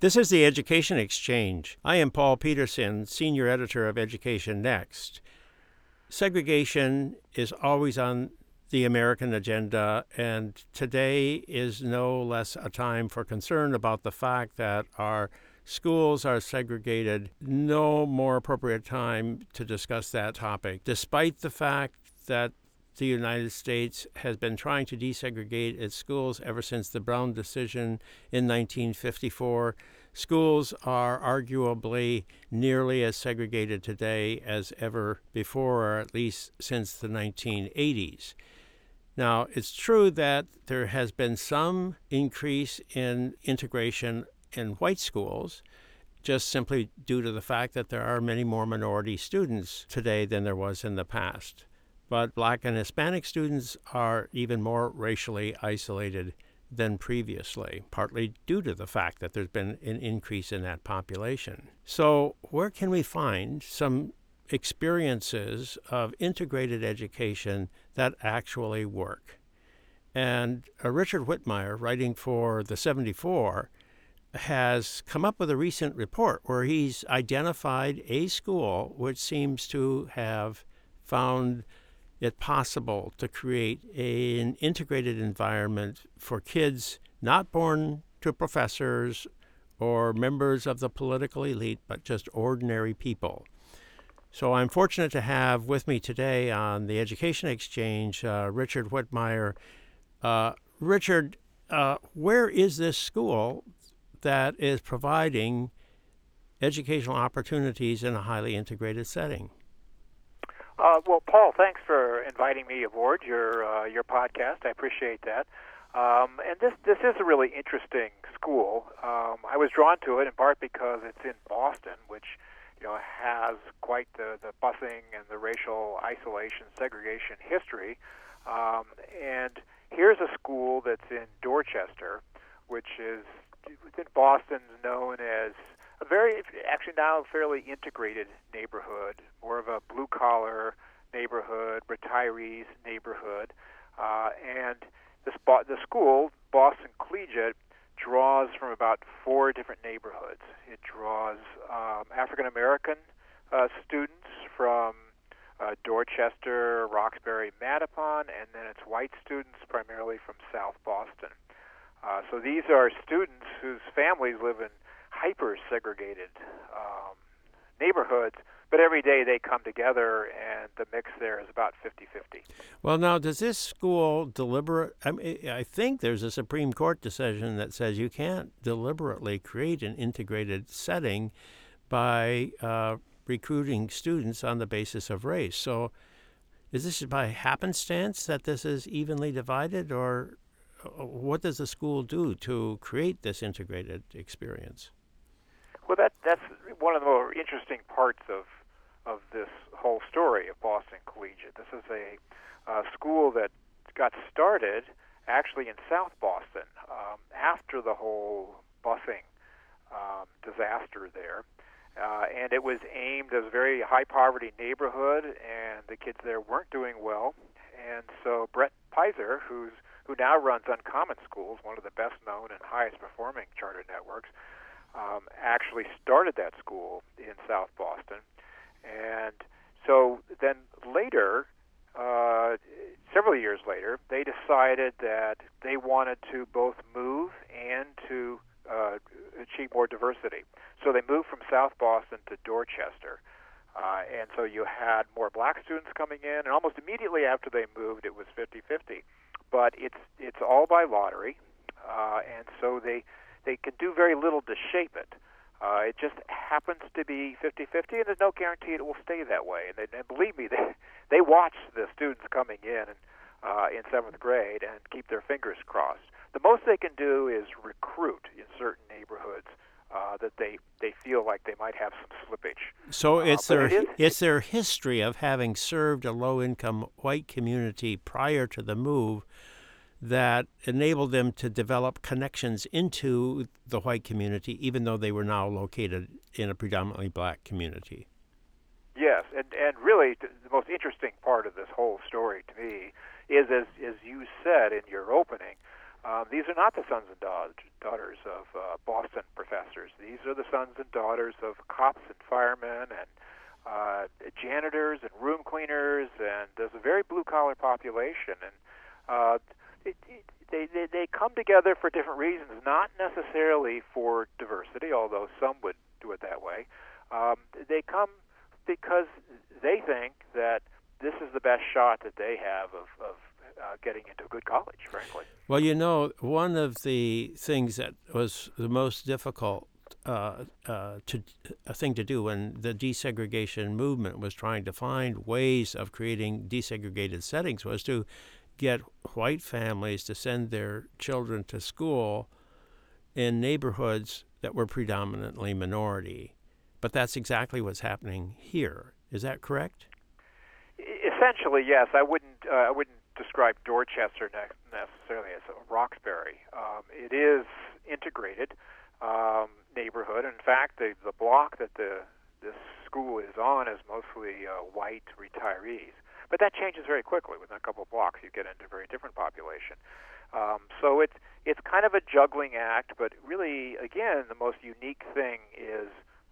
This is the Education Exchange. I am Paul Peterson, Senior Editor of Education Next. Segregation is always on the American agenda, and today is no less a time for concern about the fact that our schools are segregated. No more appropriate time to discuss that topic, despite the fact that the United States has been trying to desegregate its schools ever since the Brown decision in 1954. Schools are arguably nearly as segregated today as ever before, or at least since the 1980s. Now, it's true that there has been some increase in integration in white schools, just simply due to the fact that there are many more minority students today than there was in the past. But black and Hispanic students are even more racially isolated than previously, partly due to the fact that there's been an increase in that population. So, where can we find some experiences of integrated education that actually work? And uh, Richard Whitmire, writing for the 74, has come up with a recent report where he's identified a school which seems to have found it possible to create a, an integrated environment for kids not born to professors or members of the political elite, but just ordinary people. So I'm fortunate to have with me today on the Education Exchange uh, Richard Whitmire. Uh, Richard, uh, where is this school that is providing educational opportunities in a highly integrated setting? Uh, well, Paul, thanks for inviting me aboard your uh, your podcast. I appreciate that. Um, and this this is a really interesting school. Um, I was drawn to it in part because it's in Boston, which you know has quite the the busing and the racial isolation, segregation history. Um, and here's a school that's in Dorchester, which is within Boston's known as a very, actually now fairly integrated neighborhood, more of a blue collar neighborhood, retirees neighborhood, uh, and the spot, the school, Boston Collegiate, draws from about four different neighborhoods. It draws um, African American uh, students from uh, Dorchester, Roxbury, Mattapan, and then it's white students primarily from South Boston. Uh, so these are students whose families live in hyper segregated um, neighborhoods, but every day they come together and the mix there is about 50 50. Well, now, does this school deliberate? I, mean, I think there's a Supreme Court decision that says you can't deliberately create an integrated setting by uh, recruiting students on the basis of race. So, is this by happenstance that this is evenly divided, or uh, what does the school do to create this integrated experience? Well, that that's one of the more interesting parts of of this whole story of Boston Collegiate. This is a uh, school that got started actually in South Boston um, after the whole busing um, disaster there. Uh, and it was aimed as a very high poverty neighborhood, and the kids there weren't doing well. And so Brett Peiser, who's who now runs Uncommon Schools, one of the best known and highest performing charter networks, um, actually started that school in South Boston. And so then later, uh, several years later, they decided that they wanted to both move and to uh, achieve more diversity. So they moved from South Boston to Dorchester. Uh, and so you had more black students coming in, and almost immediately after they moved, it was 50-50. But it's it's all by lottery, uh, and so they they can do very little to shape it. Uh, it just happens to be 50-50, and there's no guarantee it will stay that way. And, they, and believe me, they they watch the students coming in uh, in seventh grade and keep their fingers crossed. The most they can do is recruit in certain neighborhoods uh, that they, they feel like they might have some slippage. So uh, it's their it is, it's their history of having served a low income white community prior to the move that enabled them to develop connections into the white community, even though they were now located in a predominantly black community. Yes, and and really the most interesting part of this whole story to me is, as as you said in your opening, Um, these are not the sons and daughters of uh, Boston professors. These are the sons and daughters of cops and firemen and uh, janitors and room cleaners, and there's a very blue collar population. And uh, they, they they come together for different reasons, not necessarily for diversity, although some would do it that way. Um, they come because they think that this is the best shot that they have of, of uh, getting into a good college, frankly. Well, you know, one of the things that was the most difficult uh, uh, to a thing to do when the desegregation movement was trying to find ways of creating desegregated settings was to get white families to send their children to school in neighborhoods that were predominantly minority. But that's exactly what's happening here. Is that correct? Essentially, yes. I wouldn't. Uh, I wouldn't describe Dorchester necessarily as a Roxbury. Um, it is integrated um, neighborhood. In fact, the the block that the this school is on is mostly uh, white retirees. But that changes very quickly. Within a couple of blocks, you get into a very different population. Um, so it's it's kind of a juggling act. But really, again, the most unique thing is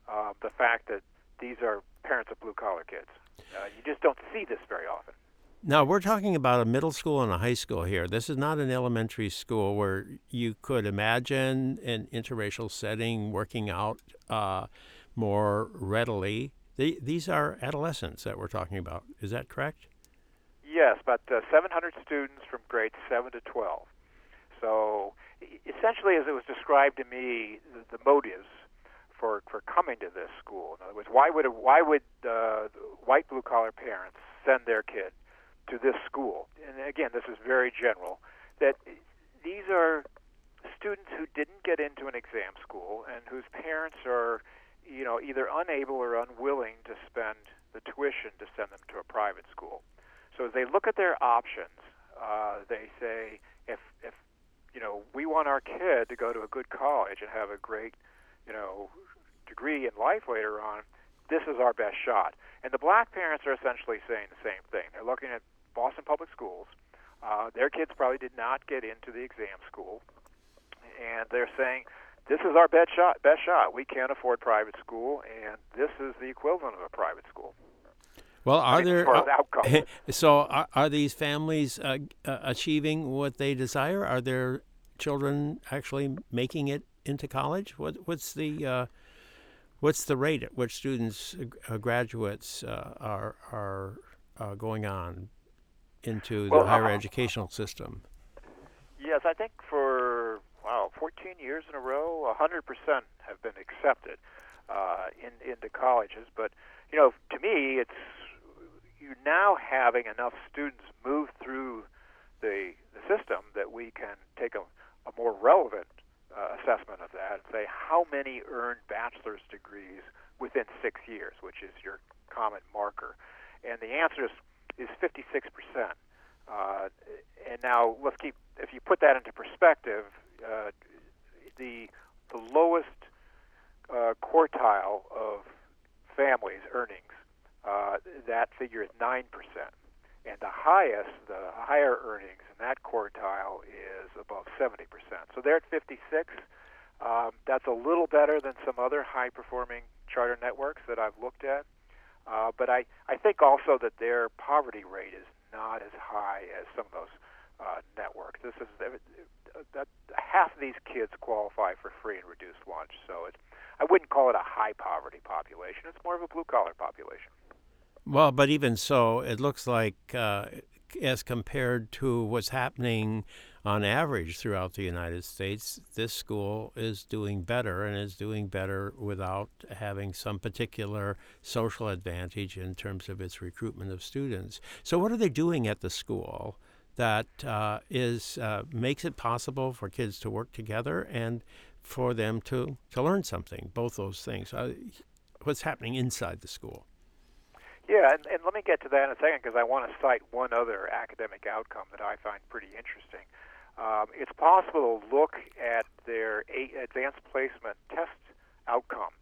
uh, the fact that these are parents of blue collar kids. Uh, you just don't see this very often. Now, we're talking about a middle school and a high school here. This is not an elementary school where you could imagine an interracial setting working out uh, more readily. They, these are adolescents that we're talking about. Is that correct? Yes, about uh, 700 students from grades 7 to 12. So, essentially, as it was described to me, the, the motives for, for coming to this school. In other words, why would why would uh, white blue collar parents send their kid to this school. And again, this is very general. That these are students who didn't get into an exam school and whose parents are, you know, either unable or unwilling to spend the tuition to send them to a private school. So as they look at their options, uh, they say, if if you know we want our kid to go to a good college and have a great, you know, degree in life later on, this is our best shot. And the black parents are essentially saying the same thing. They're looking at Boston Public Schools. Uh, their kids probably did not get into the exam school, and they're saying this is our best shot. Best shot. We can't afford private school, and this is the equivalent of a private school. Well, are there uh, so are, are, these families uh, uh, achieving what they desire? Are their children actually making it into college? What, what's the uh, what's the rate at which students uh, graduates are are going on into the well, higher uh, educational system? Yes, I think for 14 years in a row, 100% have been accepted uh, in, into colleges. But you know, to me, it's you now having enough students move through the the system that we can take a, a more relevant uh, assessment of that and say how many earned bachelor's degrees within six years, which is your common marker. And the answer is is 56 percent. Uh, and now let's keep if you put that into perspective, uh, the the lowest uh, quartile of families' earnings, uh, that figure is nine percent, and the highest, the higher earnings in that quartile is above seventy percent. So they're at 56. Um, that's a little better than some other high-performing charter networks that I've looked at. Uh, but I, I think also that their poverty rate is not as high as some of those uh, networks. This is that half of these kids qualify for free and reduced lunch, so it's I wouldn't call it a high poverty population. It's more of a blue collar population. Well, but even so, it looks like uh, as compared to what's happening on average throughout the United States, this school is doing better and is doing better without having some particular social advantage in terms of its recruitment of students. So, what are they doing at the school that uh, is uh, makes it possible for kids to work together and for them to, to learn something? Both those things. Uh, what's happening inside the school? Yeah, and, and let me get to that in a second because I want to cite one other academic outcome that I find pretty interesting um, it's possible to look at their advanced placement test outcomes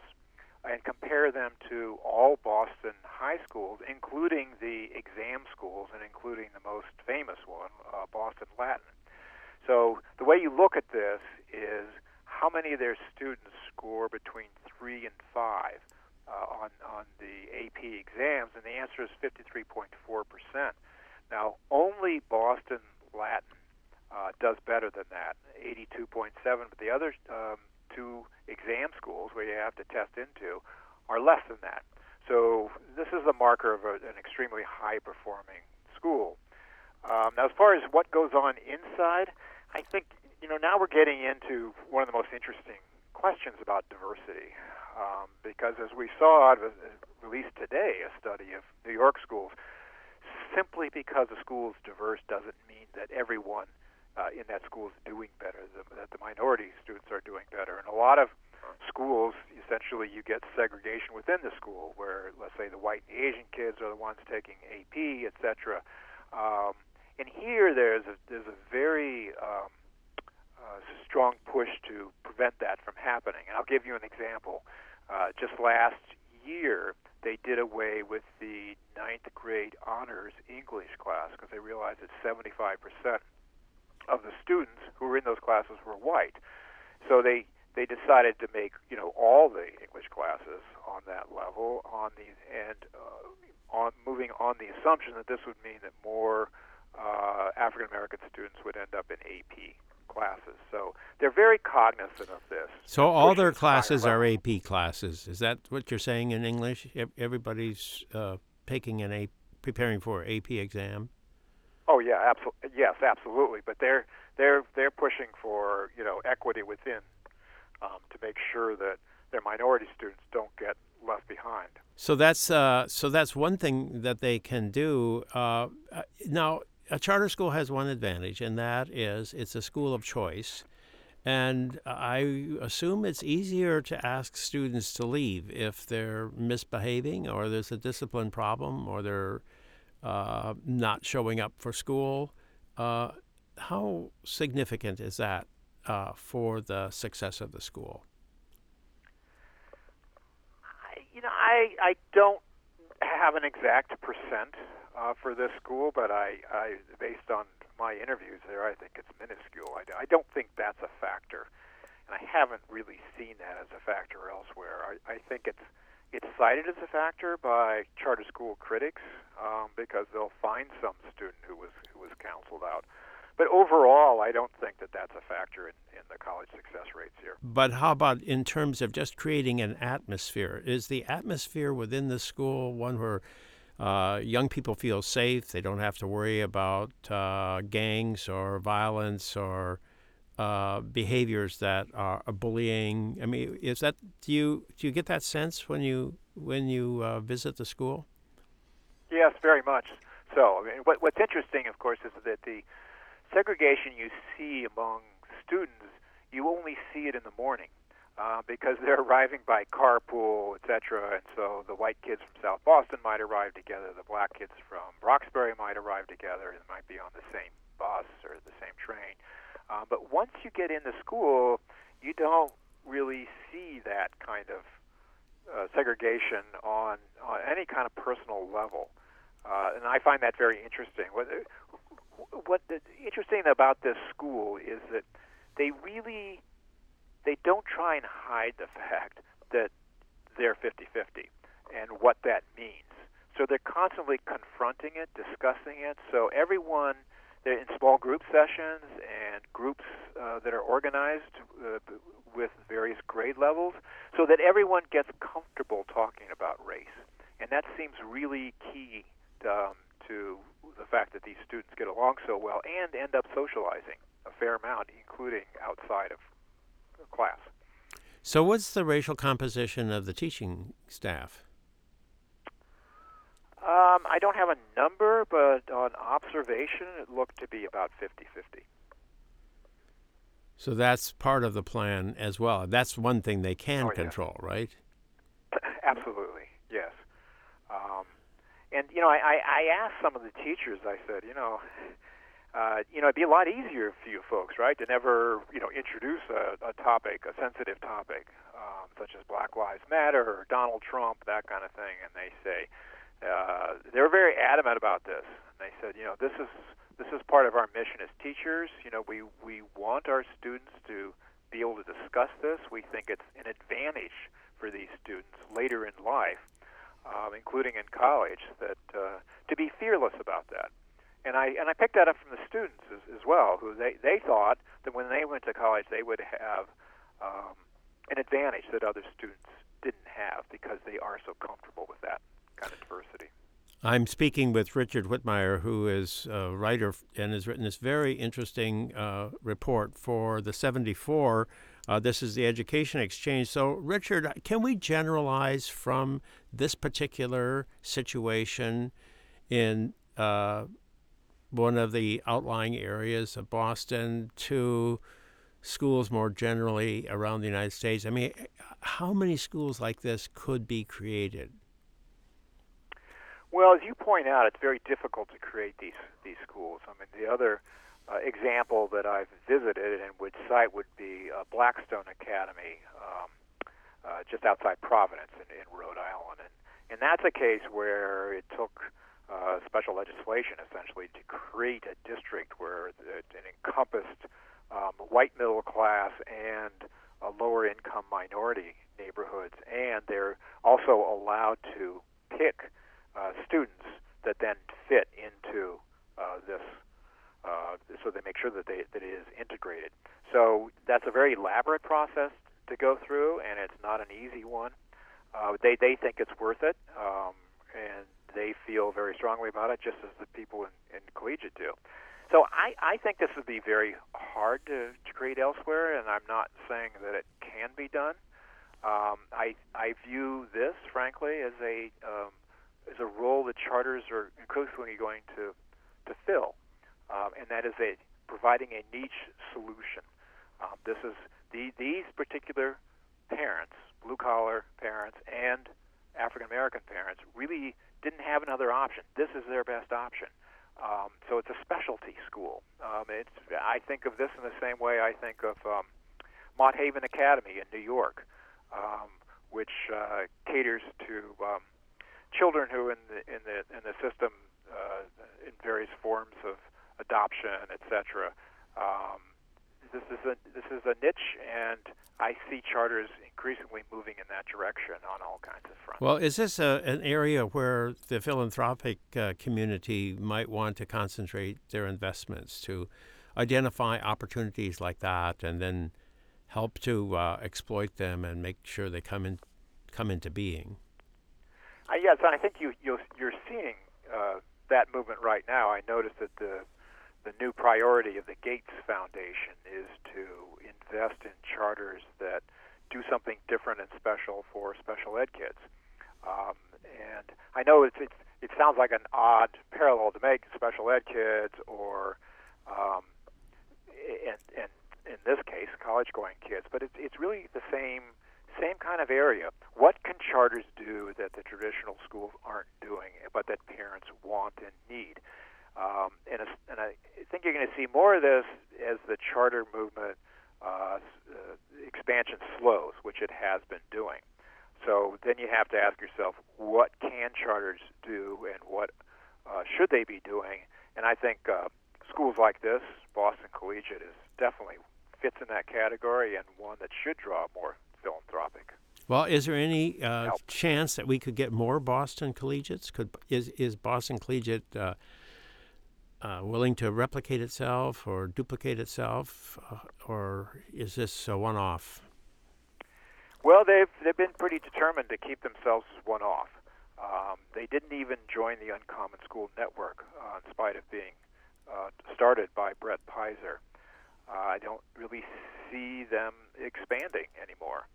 and compare them to all Boston high schools, including the exam schools and including the most famous one, uh, Boston Latin. So the way you look at this is how many of their students score between three and five uh, on on the AP exams, and the answer is 53.4 percent. Now, only Boston Latin uh, does better than that, 82.7. But the other um, two exam schools where you have to test into are less than that. So this is a marker of a, an extremely high performing school. Um, now, as far as what goes on inside, I think you know now we're getting into one of the most interesting questions about diversity, um, because as we saw released today, a study of New York schools, simply because a school is diverse doesn't mean that everyone uh, in that school is doing better, the, that the minority students are doing better. And a lot of schools, essentially, you get segregation within the school, where let's say the white and Asian kids are the ones taking AP, etc. Um, and here, there's a, there's a very um, uh, strong push to prevent that from happening. And I'll give you an example. Uh, just last year, they did away with the ninth grade honors English class because they realized that 75 percent of the students who were in those classes were white. So they they decided to make you know all the English classes on that level on the and uh, on moving on the assumption that this would mean that more uh, African American students would end up in AP classes. So they're very cognizant of this. So all their classes are AP classes. Is that what you're saying in English? Everybody's uh, taking an A, preparing for AP exam. Oh yeah, absolutely. Yes, absolutely. But they're they're they're pushing for you know equity within um, to make sure that their minority students don't get left behind. So that's uh, so that's one thing that they can do. Uh, uh, now, a charter school has one advantage, and that is it's a school of choice. And I assume it's easier to ask students to leave if they're misbehaving or there's a discipline problem or they're uh, not showing up for school. Uh, how significant is that uh, for the success of the school? I, you know, I I don't have an exact percent uh, for this school, but I, I based on my interviews there, I think it's minuscule. I, I don't think that's a factor, and I haven't really seen that as a factor elsewhere. I, I think it's it's cited as a factor by charter school critics um, because they'll find some student who was who was counseled out. But overall, I don't think that that's a factor in, in the college success rates here. But how about in terms of just creating an atmosphere? Is the atmosphere within the school one where uh, young people feel safe? They don't have to worry about uh, gangs or violence or uh, behaviors that are bullying. I mean, is that do you do you get that sense when you when you uh, visit the school? Yes, very much. So, I mean, what, what's interesting, of course, is that the segregation you see among students, you only see it in the morning. Uh, because they're arriving by carpool, etc. And so the white kids from South Boston might arrive together, the black kids from Roxbury might arrive together, and might be on the same bus or the same train. Uh, but once you get into school, you don't really see that kind of uh, segregation on, on any kind of personal level. Uh, and I find that very interesting. What, what the interesting about this school is that they really they don't try and hide the fact that they're 50-50 and what that means. So they're constantly confronting it, discussing it. So everyone they're in small group sessions and groups uh, that are organized uh, with various grade levels so that everyone gets comfortable talking about race. And that seems really key um, to the fact that these students get along so well and end up socializing a fair amount, including outside of class. So, what's the racial composition of the teaching staff? Um, I don't have a number, but on observation, it looked to be about 50 50. So that's part of the plan as well. That's one thing they can oh, control, right? Absolutely, yes. Um, and you know, I, I, asked some of the teachers. I said, you know, uh, you know, it'd be a lot easier for you folks, right, to never, you know, introduce a, a topic, a sensitive topic, um, such as Black Lives Matter or Donald Trump, that kind of thing. And they say, uh, they were very adamant about this. And they said, you know, this is this is part of our mission as teachers. You know, we we want our students to be able to discuss this. We think it's an advantage for these students later in life, um, including in college, that uh, to be fearless about that. And I and I picked that up from the students as, as well, who they they thought that when they went to college they would have um, an advantage that other students didn't have because they are so comfortable with that kind of diversity. I'm speaking with Richard Whitmire, who is a writer and has written this very interesting uh, report for the 74. Uh, this is the Education Exchange. So, Richard, can we generalize from this particular situation in uh, one of the outlying areas of Boston to schools more generally around the United States? I mean, how many schools like this could be created? Well, as you point out, it's very difficult to create these these schools. I mean, the other uh, example that I've visited and would cite would be uh, Blackstone Academy, um, uh, just outside Providence in, in Rhode Island, and and that's a case where it took uh, special legislation essentially to create a district where it, it encompassed um, white middle class and uh, lower income minority neighborhoods, and they're also allowed to pick uh, students that then fit into uh, this. So they make sure that they that it is integrated. So that's a very elaborate process to go through, and it's not an easy one. Uh, they they think it's worth it, um, and they feel very strongly about it, just as the people in, in collegiate do. So I, I think this would be very hard to, to create elsewhere, and I'm not saying that it can be done. Um, I I view this, frankly, as a um, is a role that charters are increasingly going to to fill, um, and that is a providing a niche solution. Um, this is the, these particular parents, blue collar parents, and African American parents, really didn't have another option. This is their best option. Um, so it's a specialty school. Um, it's I think of this in the same way I think of um, Mott Haven Academy in New York, um, which uh, caters to um, children who in the in the in the system uh, in various forms of adoption, etc. Um, this is a this is a niche, and I see charters increasingly moving in that direction on all kinds of fronts. Well, is this a, an area where the philanthropic uh, community might want to concentrate their investments to identify opportunities like that, and then help to uh, exploit them and make sure they come in come into being? Uh, yes, I think you you are seeing uh, that movement right now. I noticed that the the new priority of the Gates Foundation is to invest in charters that do something different and special for special ed kids. Um, and I know it's, it's, it sounds like an odd parallel to make special ed kids or, um, and, and in this case, college going kids, but it's, it's really the same same kind of area. What can charters do that the traditional schools aren't doing, but that parents want and need? Um, and, and I think you're going to see more of this as the charter movement uh, uh, expansion slows, which it has been doing. So then you have to ask yourself, what can charters do, and what uh, should they be doing? And I think uh, schools like this, Boston Collegiate, is definitely fits in that category and one that should draw more philanthropic. Well, is there any uh, chance that we could get more Boston collegiates? Could is is Boston Collegiate uh, uh, willing to replicate itself or duplicate itself, uh, or is this a one-off? Well, they've they've been pretty determined to keep themselves one-off. Um, they didn't even join the Uncommon School Network, uh, in spite of being uh, started by Brett Peiser. I don't really see them expanding anymore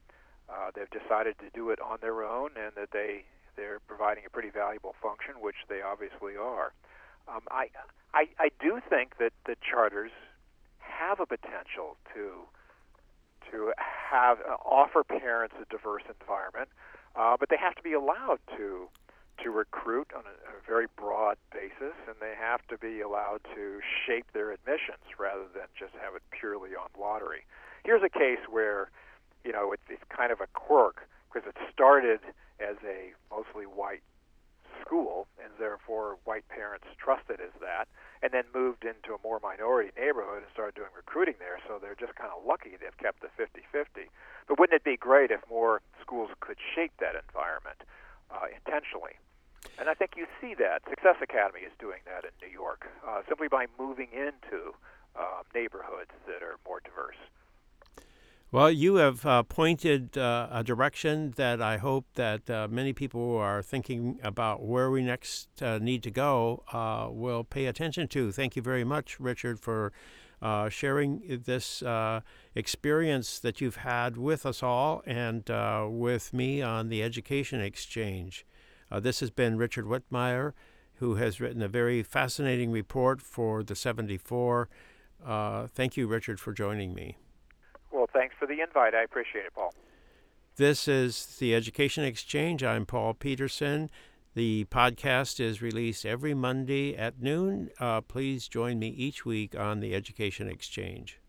uh, they've decided to do it on their own and that they they're providing a pretty valuable function, which they obviously are. Um, I, I I do think that the charters have a potential to to have uh, offer parents a diverse environment, uh, but they have to be allowed to to recruit on a, a very broad basis, and they have to be allowed to shape their admissions rather than just have it purely on lottery. Here's a case where you know, it's, it's kind of a quirk because it started as a mostly white school, and therefore white parents trusted as that, and then moved into a more minority neighborhood and started doing recruiting there. So they're just kind of lucky they've kept the 50-50. But wouldn't it be great if more schools could shape that environment uh, intentionally? And I think you see that. Success Academy is doing that in New York, uh, simply by moving into uh, neighborhoods that are more diverse. Well, you have uh, pointed uh, a direction that I hope that uh, many people who are thinking about where we next uh, need to go uh, will pay attention to. Thank you very much, Richard, for uh, sharing this experience that you've had with us all and with me on the Education Exchange. this has been Richard Whitmire, who has written a very fascinating report for the 74. thank you, Richard, for joining me. The invite. I appreciate it, Paul. This is the Education Exchange. I'm Paul Peterson. The podcast is released every Monday at noon. Uh, please join me each week on the Education Exchange.